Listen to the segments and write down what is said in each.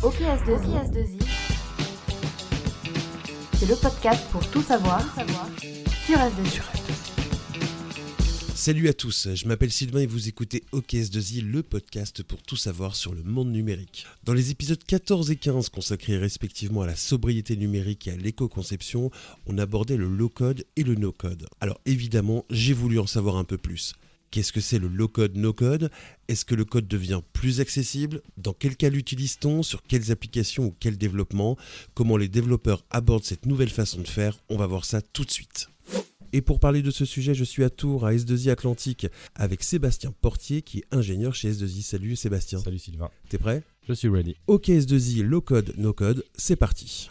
OKS2I, c'est le podcast pour tout savoir sur S2I. Salut à tous, je m'appelle Sylvain et vous écoutez OKS2I, le podcast pour tout savoir sur le monde numérique. Dans les épisodes 14 et 15 consacrés respectivement à la sobriété numérique et à l'éco-conception, on abordait le low-code et le no-code. Alors évidemment, j'ai voulu en savoir un peu plus. Qu'est-ce que c'est le low-code, no-code? Est-ce que le code devient plus accessible? Dans quel cas l'utilise-t-on? Sur quelles applications ou quel développement? Comment les développeurs abordent cette nouvelle façon de faire? On va voir ça tout de suite. Et pour parler de ce sujet, je suis à Tours, à S2I Atlantique, avec Sébastien Portier, qui est ingénieur chez S2I. Salut Sébastien. Salut Sylvain. T'es prêt? Je suis ready. Ok S2I, low code, no code, c'est parti.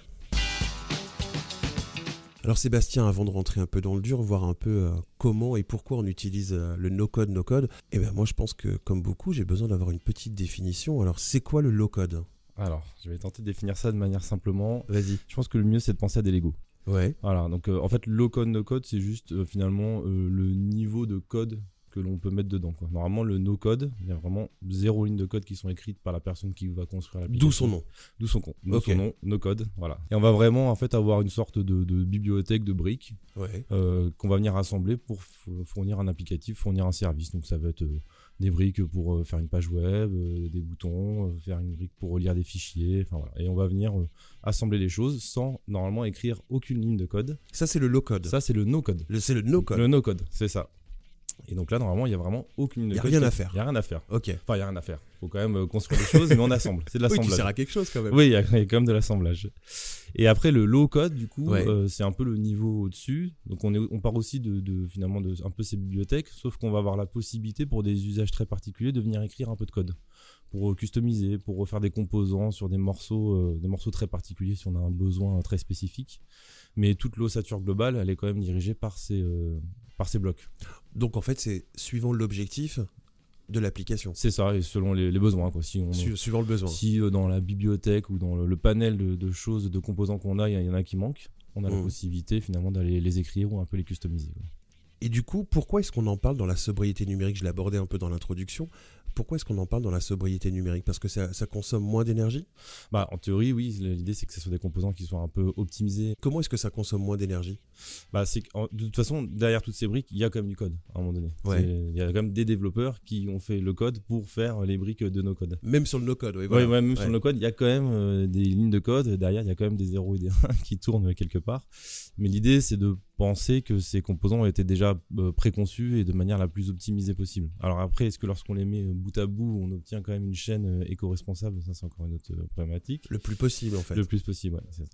Alors Sébastien, avant de rentrer un peu dans le dur, voir un peu euh, comment et pourquoi on utilise euh, le no-code, no-code, eh bien moi je pense que comme beaucoup, j'ai besoin d'avoir une petite définition. Alors c'est quoi le low-code? Alors, je vais tenter de définir ça de manière simplement. Vas-y. Je pense que le mieux c'est de penser à des Lego. Ouais. Voilà, donc euh, en fait, low code, no code, c'est juste euh, finalement euh, le niveau de code que l'on peut mettre dedans. Quoi. Normalement, le no code, il y a vraiment zéro ligne de code qui sont écrites par la personne qui va construire l'application. D'où son nom. D'où son, son nom, no code. Voilà. Et on va vraiment en fait avoir une sorte de, de bibliothèque de briques Ouais. euh, qu'on va venir assembler pour fournir un applicatif, fournir un service. Donc ça va être euh, des briques pour euh, faire une page web, des boutons, faire une brique pour relire des fichiers. Enfin voilà. Et on va venir assembler les choses sans normalement écrire aucune ligne de code. Ça c'est le low-code. Ça c'est le no code. Le- C'est le no-code. Le no code, c'est ça. Et donc là normalement il y a vraiment aucune ligne de Y a rien à faire. Il y a rien à faire. Ok. Enfin il y a rien à faire. Faut quand même euh, construire des choses, mais on assemble. C'est de Oui, qui l'assemblage. sert à quelque chose quand même. Oui, il y, a il y a quand même de l'assemblage. Et après le low code, du coup, Ouais. euh, c'est un peu le niveau au-dessus. Donc on, est, on part aussi de, de finalement de un peu ces bibliothèques, sauf qu'on va avoir la possibilité pour des usages très particuliers de venir écrire un peu de code pour euh, customiser, pour refaire des composants sur des morceaux, euh, des morceaux très particuliers si on a un besoin très spécifique. Mais toute l'ossature globale, elle est quand même dirigée par ces euh, par ces blocs. Donc en fait c'est suivant l'objectif de l'application. C'est ça, et selon les, les besoins. Quoi. Si on, Su- suivant le besoin. Si euh, dans la bibliothèque ou dans le, le panel de, de choses, de composants qu'on a, il y, y en a qui manquent, on a la Mm. possibilité finalement d'aller les écrire ou un peu les customiser. quoi. Et du coup, pourquoi est-ce qu'on en parle dans la sobriété numérique? Je abordé un peu dans l'introduction. Pourquoi est-ce qu'on en parle dans la sobriété numérique? Parce que ça, ça consomme moins d'énergie? Bah, en théorie, oui, l'idée c'est que ce soit des composants qui soient un peu optimisés. Comment est-ce que ça consomme moins d'énergie? Bah, c'est de toute façon, derrière toutes ces briques, il y a quand même du code à un moment donné. Ouais. Il y a quand même des développeurs qui ont fait le code pour faire les briques de nos codes. Même sur le no-code, oui. Ouais, voilà. ouais, même sur le code, il y a quand même euh, des lignes de code. Derrière, il y a quand même des 0 et des 1 qui tournent quelque part. Mais l'idée, c'est de penser que ces composants ont été déjà euh, préconçus et de manière la plus optimisée possible. Alors après, est-ce que lorsqu'on les met euh, bout à bout, on obtient quand même une chaîne euh, éco-responsable? Ça, c'est encore une autre problématique. Le plus possible, en fait. Le plus possible, ouais, c'est ça.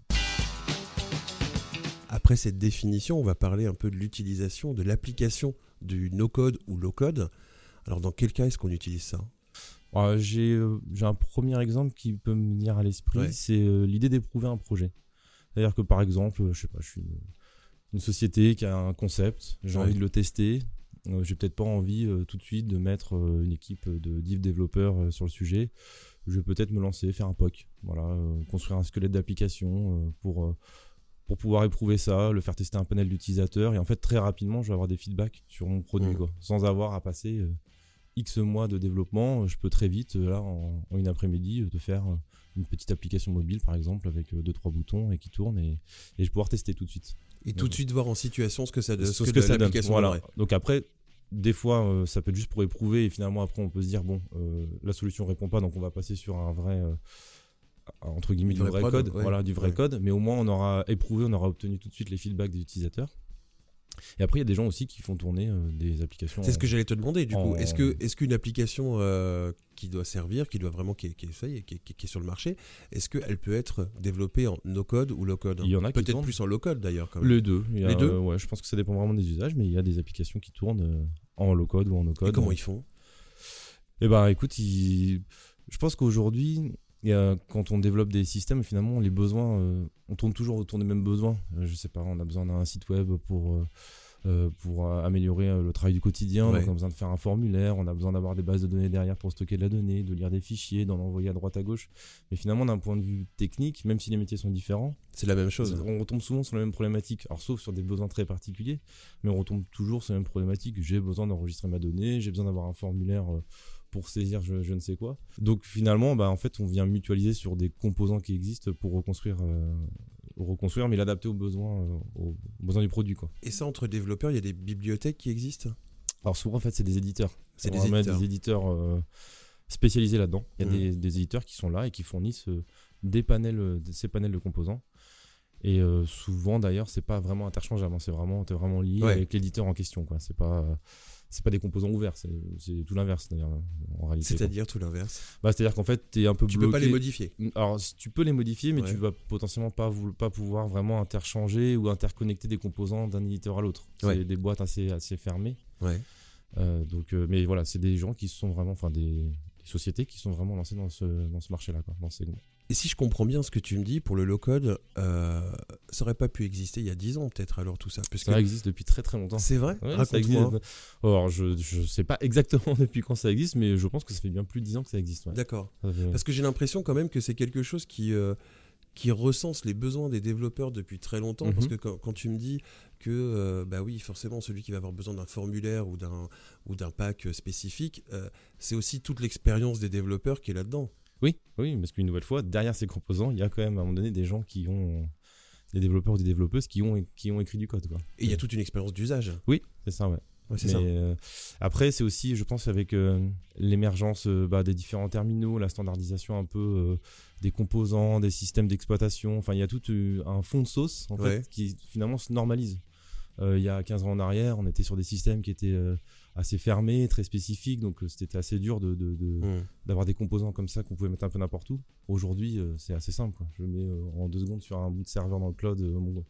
Après cette définition, on va parler un peu de l'utilisation, de l'application du no-code ou low-code. Alors, dans quel cas est-ce qu'on utilise ça? Alors, J'ai euh, un premier exemple qui peut me venir à l'esprit, Ouais. c'est euh, l'idée d'éprouver un projet. C'est-à-dire que par exemple, je sais pas, je suis une, société qui a un concept, j'ai Ouais. envie de le tester. Euh, j'ai peut-être pas envie euh, tout de suite de mettre euh, une équipe de div développeurs euh, sur le sujet. Je vais peut-être me lancer, faire un POC, voilà, construire un squelette d'application pour pour pouvoir éprouver ça, le faire tester un panel d'utilisateurs et en fait très rapidement je vais avoir des feedbacks sur mon produit Mhm. quoi, sans avoir à passer X mois de développement, je peux très vite, là, en, en une après-midi, te faire une petite application mobile, par exemple, avec deux trois boutons et qui tourne, et, et je vais pouvoir tester tout de suite. Et tout de suite voir en situation ce que ça, Ce, ce que, que, ça donne. Voilà. Donc après, des fois, euh, ça peut être juste pour éprouver, et finalement, après, on peut se dire, bon, euh, la solution répond pas, donc on va passer sur un vrai, euh, entre guillemets, Du du vrai code, ouais. voilà, du vrai Ouais. code, mais au moins, on aura éprouvé, on aura obtenu tout de suite les feedbacks des utilisateurs. Et après, il y a des gens aussi qui font tourner euh, des applications. C'est ce que j'allais te demander du coup. Est-ce que est-ce qu'une application euh, qui doit servir, qui doit vraiment qui est, qui est- ça y est, qui est- est- est sur le marché, est-ce qu'elle peut être développée en no code ou low code Il y en a Peut-être plus en low code d'ailleurs. Les deux. Il y a, Les deux euh, ouais, je pense que ça dépend vraiment des usages, mais il y a des applications qui tournent en low code ou en no Et code. comment ils font? Eh ben, écoute, je pense qu'aujourd'hui, y a- quand on développe des systèmes, finalement, les besoins, euh, on tourne toujours autour des mêmes besoins. Euh, je sais pas, on a besoin d'un site web pour euh, euh, pour euh, améliorer euh, le travail du quotidien. Ouais. Donc, on a besoin de faire un formulaire, on a besoin d'avoir des bases de données derrière pour stocker de la donnée, de lire des fichiers, d'en envoyer à droite à gauche. Mais finalement, d'un point de vue technique, même si les métiers sont différents, C'est la même chose. on retombe souvent sur la même problématique. Alors, sauf sur des besoins très particuliers, mais on retombe toujours sur la même problématique. J'ai besoin d'enregistrer ma donnée, j'ai besoin d'avoir un formulaire euh, pour saisir je, je ne sais quoi. Donc finalement, bah, en fait, on vient mutualiser sur des composants qui existent pour reconstruire, euh, reconstruire mais l'adapter aux besoins, euh, aux besoins du produit. Quoi. Et ça, entre développeurs, il y a des bibliothèques qui existent? Alors souvent, en fait, c'est des éditeurs. C'est des éditeurs. des éditeurs euh, spécialisés là-dedans. Il y a Mhm. des, des éditeurs qui sont là et qui fournissent des panels, ces panels de composants. Et euh, souvent, d'ailleurs, c'est pas vraiment interchangeable. hein. C'est vraiment, t'es vraiment lié Ouais. avec l'éditeur en question. Quoi. C'est pas, c'est pas des composants ouverts. C'est, tout l'inverse, d'ailleurs, en réalité. quoi. C'est-à-dire tout l'inverse. Bah, c'est-à-dire qu'en fait, t'es un peu Tu bloqué. peux pas les modifier. Alors, tu peux les modifier, mais Ouais. tu vas potentiellement pas, pas pouvoir vraiment interchanger ou interconnecter des composants d'un éditeur à l'autre. Ouais. C'est des boîtes assez, assez fermées. Ouais. Euh, donc, euh, mais voilà, c'est des gens qui sont vraiment, enfin des, des sociétés qui sont vraiment lancées dans ce, dans ce marché-là, dans ce segment. Et si je comprends bien ce que tu me dis, pour le low-code, euh, ça aurait pas pu exister il y a 10 ans peut-être alors tout ça. Parce que Ça existe depuis très très longtemps. c'est vrai? Ouais, ça Raconte-moi. existe. Alors, je, je sais pas exactement depuis quand ça existe, mais je pense que ça fait bien plus de 10 ans que ça existe. ouais. D'accord. Fait- Parce que j'ai l'impression quand même que c'est quelque chose qui, euh, qui recense les besoins des développeurs depuis très longtemps. Parce Mhm. que quand, quand tu me dis que, euh, bah oui, forcément, celui qui va avoir besoin d'un formulaire ou d'un, ou d'un pack spécifique, c'est aussi toute l'expérience des développeurs qui est là-dedans. Oui, oui, parce qu'une nouvelle fois, derrière ces composants, il y a quand même à un moment donné des gens qui ont, des développeurs ou des développeuses qui ont, qui ont écrit du code. Quoi. Et il y a toute une expérience d'usage. Oui, c'est ça, ouais. Ouais, c'est Mais ça. euh, après, c'est aussi, je pense, avec euh, l'émergence euh, bah, des différents terminaux, la standardisation un peu des composants, des systèmes d'exploitation. Enfin, il y a tout un fond de sauce en Ouais. fait, qui finalement se normalise. Euh, il y a 15 ans en arrière, on était sur des systèmes qui étaient euh, assez fermés, très spécifiques, donc euh, c'était assez dur de, de- de- Mhm. d'avoir des composants comme ça qu'on pouvait mettre un peu n'importe où. Aujourd'hui, c'est assez simple. quoi. Je mets en deux secondes sur un bout de serveur dans le cloud mon,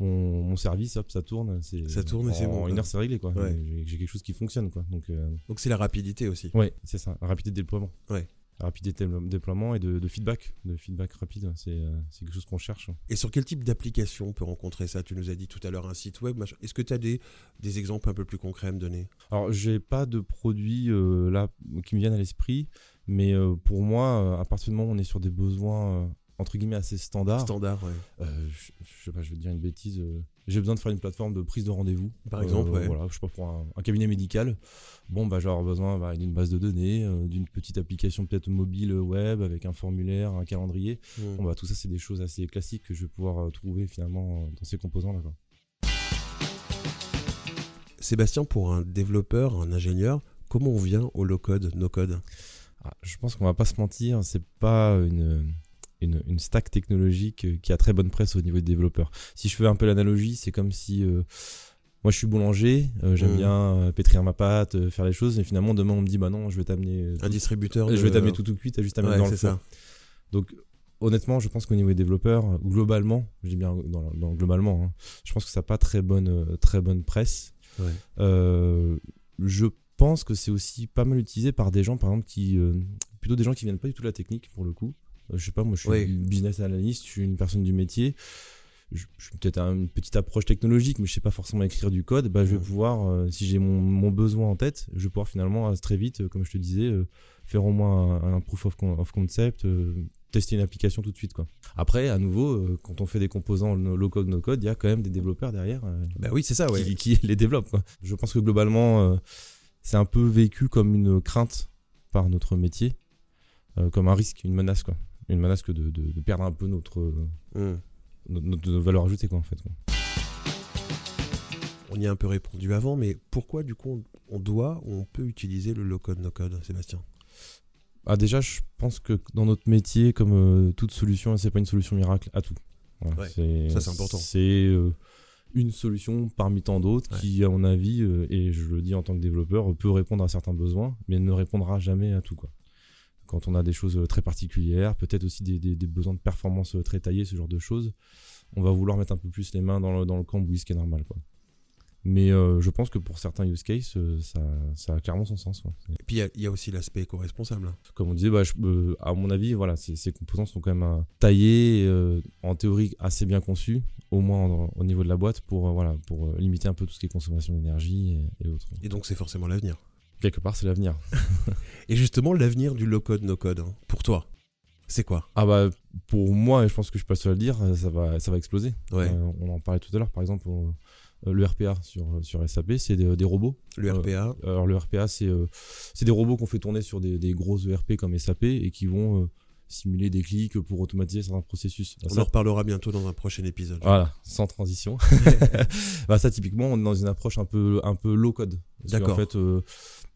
mon, mon service, hop, ça tourne. Ça tourne et c'est bon, En une heure, c'est réglé. Quoi. Ouais. J'ai, quelque chose qui fonctionne. Quoi. Donc, euh, Donc c'est la rapidité aussi. ouais, c'est ça. La rapidité de déploiement. Ouais. La rapidité de déploiement et de, de feedback. De feedback rapide, c'est, euh, c'est quelque chose qu'on cherche. Et sur quel type d'application on peut rencontrer ça? Tu nous as dit tout à l'heure un site web. Est-ce que tu as des, des exemples un peu plus concrets à me donner? Alors, j'ai pas de produits euh, là qui me viennent à l'esprit, mais euh, pour moi, à partir du moment où on est sur des besoins entre guillemets assez standards, Standard, ouais. Euh, je, je sais pas, je vais te dire une bêtise. euh, j'ai besoin de faire une plateforme de prise de rendez-vous. Par exemple, ouais. Voilà, je sais pas, pour un, un cabinet médical. Bon, bah, avoir besoin bah, d'une base de données, euh, d'une petite application peut-être mobile euh, web avec un formulaire, un calendrier. Bon, bah, tout ça, c'est des choses assez classiques que je vais pouvoir euh, trouver finalement euh, dans ces composants-là. quoi. Sébastien, pour un développeur, un ingénieur, comment on vient au low-code, no-code? Ah, je pense qu'on va pas se mentir, c'est pas une, une, une stack technologique euh, qui a très bonne presse au niveau des développeurs. Si je fais un peu l'analogie, c'est comme si euh, moi je suis boulanger, euh, j'aime Mhm. bien pétrir ma pâte, faire les choses, et finalement demain on me dit bah non, je vais t'amener Un distributeur je de- vais t'amener tout tout cuit, t'as juste à mettre Ouais, dans le ça. Donc honnêtement, je pense qu'au niveau des développeurs, globalement, je dis bien dans, dans- globalement, hein, je pense que ça n'a pas très bonne, très bonne presse. Ouais. Euh, je pense que c'est aussi pas mal utilisé par des gens, par exemple, qui plutôt des gens qui viennent pas du tout de la technique pour le coup. Euh, je sais pas, moi, je suis business analyst, je suis une personne du métier. Je, je suis peut-être à une petite approche technologique, mais je sais pas forcément écrire du code. Bah, je vais pouvoir, euh, si j'ai mon, mon besoin en tête, je vais pouvoir finalement euh, très vite, comme je te disais, euh, faire au moins un, un proof of, con- of concept, euh, tester une application tout de suite. Quoi. Après, à nouveau, quand on fait des composants low code, no code, il y a quand même des développeurs derrière. Bah oui, c'est ça, ouais. qui, qui les développe. quoi. Je pense que globalement, c'est un peu vécu comme une crainte par notre métier, comme un risque, une menace, quoi. Une menace que de, de- de perdre un peu notre, notre, notre valeur ajoutée, quoi, en fait. quoi. On y a un peu répondu avant, mais pourquoi du coup on on doit ou on peut utiliser le low-code, no-code, Sébastien? Ah, déjà, je pense que dans notre métier, comme euh, toute solution, c'est pas une solution miracle à tout. Voilà, Ouais, c'est, ça, c'est important. C'est euh, une solution parmi tant d'autres Ouais. qui, à mon avis, euh, et je le dis en tant que développeur, peut répondre à certains besoins, mais ne répondra jamais à tout. Quoi. Quand on a des choses euh, très particulières, peut-être aussi des, des- des besoins de performance euh, très taillés, ce genre de choses, on va vouloir mettre un peu plus les mains dans le, dans le cambouis, ce qui est normal. Quoi. Mais euh, je pense que pour certains use cases, ça, ça a clairement son sens. quoi. Et puis il y a- il y, a aussi l'aspect éco-responsable. hein. Comme on disait, bah, je- euh, à mon avis, voilà, ces, ces composants sont quand même taillés, euh, en théorie assez bien conçus, au moins en- au niveau de la boîte, pour, voilà, pour limiter un peu tout ce qui est consommation d'énergie et, et autres. Et donc c'est forcément l'avenir. Quelque part, c'est l'avenir. Et justement, l'avenir du low-code, no-code, hein, pour toi, c'est quoi? Ah bah, pour moi, et je pense que je suis pas le seul à le dire, euh, ça va, ça va exploser. Ouais. Euh, on en parlait tout à l'heure, par exemple, on- euh, le RPA sur, sur SAP, c'est des, des robots. Le Euh, RPA, Alors le RPA, c'est euh, c'est des robots qu'on fait tourner sur des, des gros ERP comme SAP et qui vont euh, simuler des clics pour automatiser certains processus. on Ça, en reparlera bientôt dans un prochain épisode. voilà, sans transition. bah ça, typiquement, on est dans une approche un peu, un peu low code. D'accord. fait,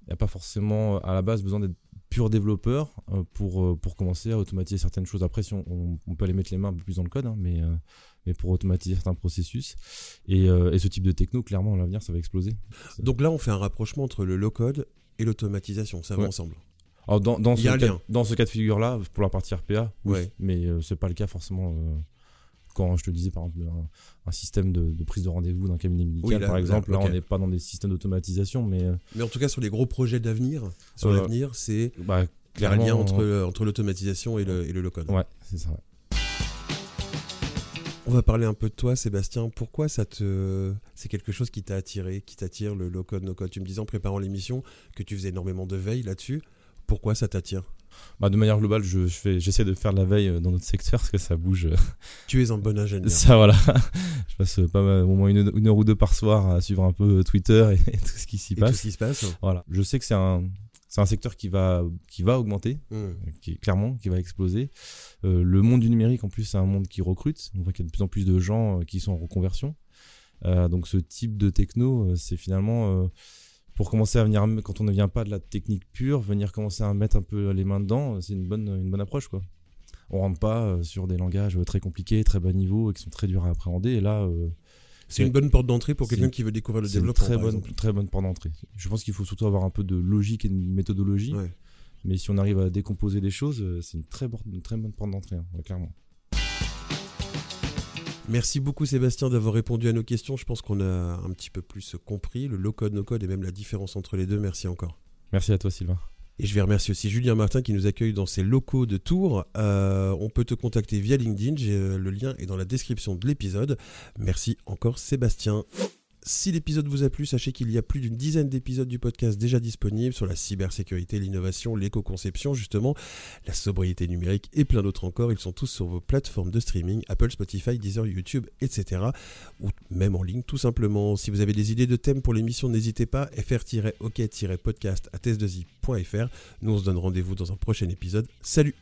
n'y a pas forcément à la base besoin d'être pur développeur euh, pour, euh, pour commencer à automatiser certaines choses. Après, si on, on, on peut aller mettre les mains un peu plus dans le code, hein, mais, euh, mais pour automatiser certains processus. Et, euh, et ce type de techno, clairement, à l'avenir, ça va exploser. Donc là, on fait un rapprochement entre le low-code et l'automatisation, ça va Ouais. ensemble. Alors dans, dans, Il ce, y a un cas, lien. dans ce cas de figure-là, pour la partie RPA, oui, Ouais. mais euh, c'est pas le cas forcément euh, quand je te disais par exemple un, un système de, de prise de rendez-vous d'un cabinet médical Oui, là- par exemple, là, on n'est pas dans des systèmes d'automatisation, mais euh, Mais en tout cas, sur les gros projets d'avenir, sur Euh, l'avenir, c'est bah, un lien entre, entre l'automatisation et le, et le low-code. Ouais, c'est ça. On va parler un peu de toi, Sébastien. Pourquoi ça te, c'est quelque chose qui t'a attiré, qui t'attire le low-code, no-code? Tu me disais en préparant l'émission que tu faisais énormément de veille là-dessus. Pourquoi ça t'attire? Bah, de manière globale, je, je fais, j'essaie de faire de la veille euh, dans notre secteur parce que ça bouge. euh, Tu es un bon ingénieur. Ça, voilà. je passe euh, pas mal, au moins une, une heure ou deux par soir à suivre un peu Twitter et, et tout ce qui s'y tout passe. ce qui se passe. Voilà. Je sais que c'est un, c'est un secteur qui va, qui va augmenter. Hmm. qui clairement qui va exploser. Euh, le monde du numérique, en plus, c'est un monde qui recrute. On voit qu'il y a de plus en plus de gens qui sont en reconversion. Euh, donc, ce type de techno, c'est finalement euh, pour commencer à venir, quand on ne vient pas de la technique pure, venir commencer à mettre un peu les mains dedans, euh, c'est une bonne, une bonne approche, quoi. On rentre pas euh, sur des langages très compliqués, très bas niveau et qui sont très durs à appréhender. Et là, euh, C'est une bonne porte d'entrée pour quelqu'un qui veut découvrir le c'est une développement. très bonne, exemple. très bonne porte d'entrée. Je pense qu'il faut surtout avoir un peu de logique et de méthodologie. Ouais. Mais si on arrive à décomposer les choses, euh, c'est une très, bonne- une très bonne porte d'entrée, hein, clairement. Merci beaucoup Sébastien d'avoir répondu à nos questions. Je pense qu'on a un petit peu plus compris le low-code, no-code et même la différence entre les deux. Merci encore. Merci à toi, Sylvain. Et je vais remercier aussi Julien Martin qui nous accueille dans ses locaux de Tours. Euh, on peut te contacter via LinkedIn, euh, le lien est dans la description de l'épisode. Merci encore Sébastien. Si l'épisode vous a plu, sachez qu'il y a plus d'une dizaine d'épisodes du podcast déjà disponibles sur la cybersécurité, l'innovation, l'éco-conception, justement, la sobriété numérique et plein d'autres encore. Ils sont tous sur vos plateformes de streaming, Apple, Spotify, Deezer, YouTube, etc. Ou même en ligne, tout simplement. Si vous avez des idées de thèmes pour l'émission, n'hésitez pas, fr-ok-podcast à test2i.fr. Nous, on se rendez-vous dans un prochain épisode. Salut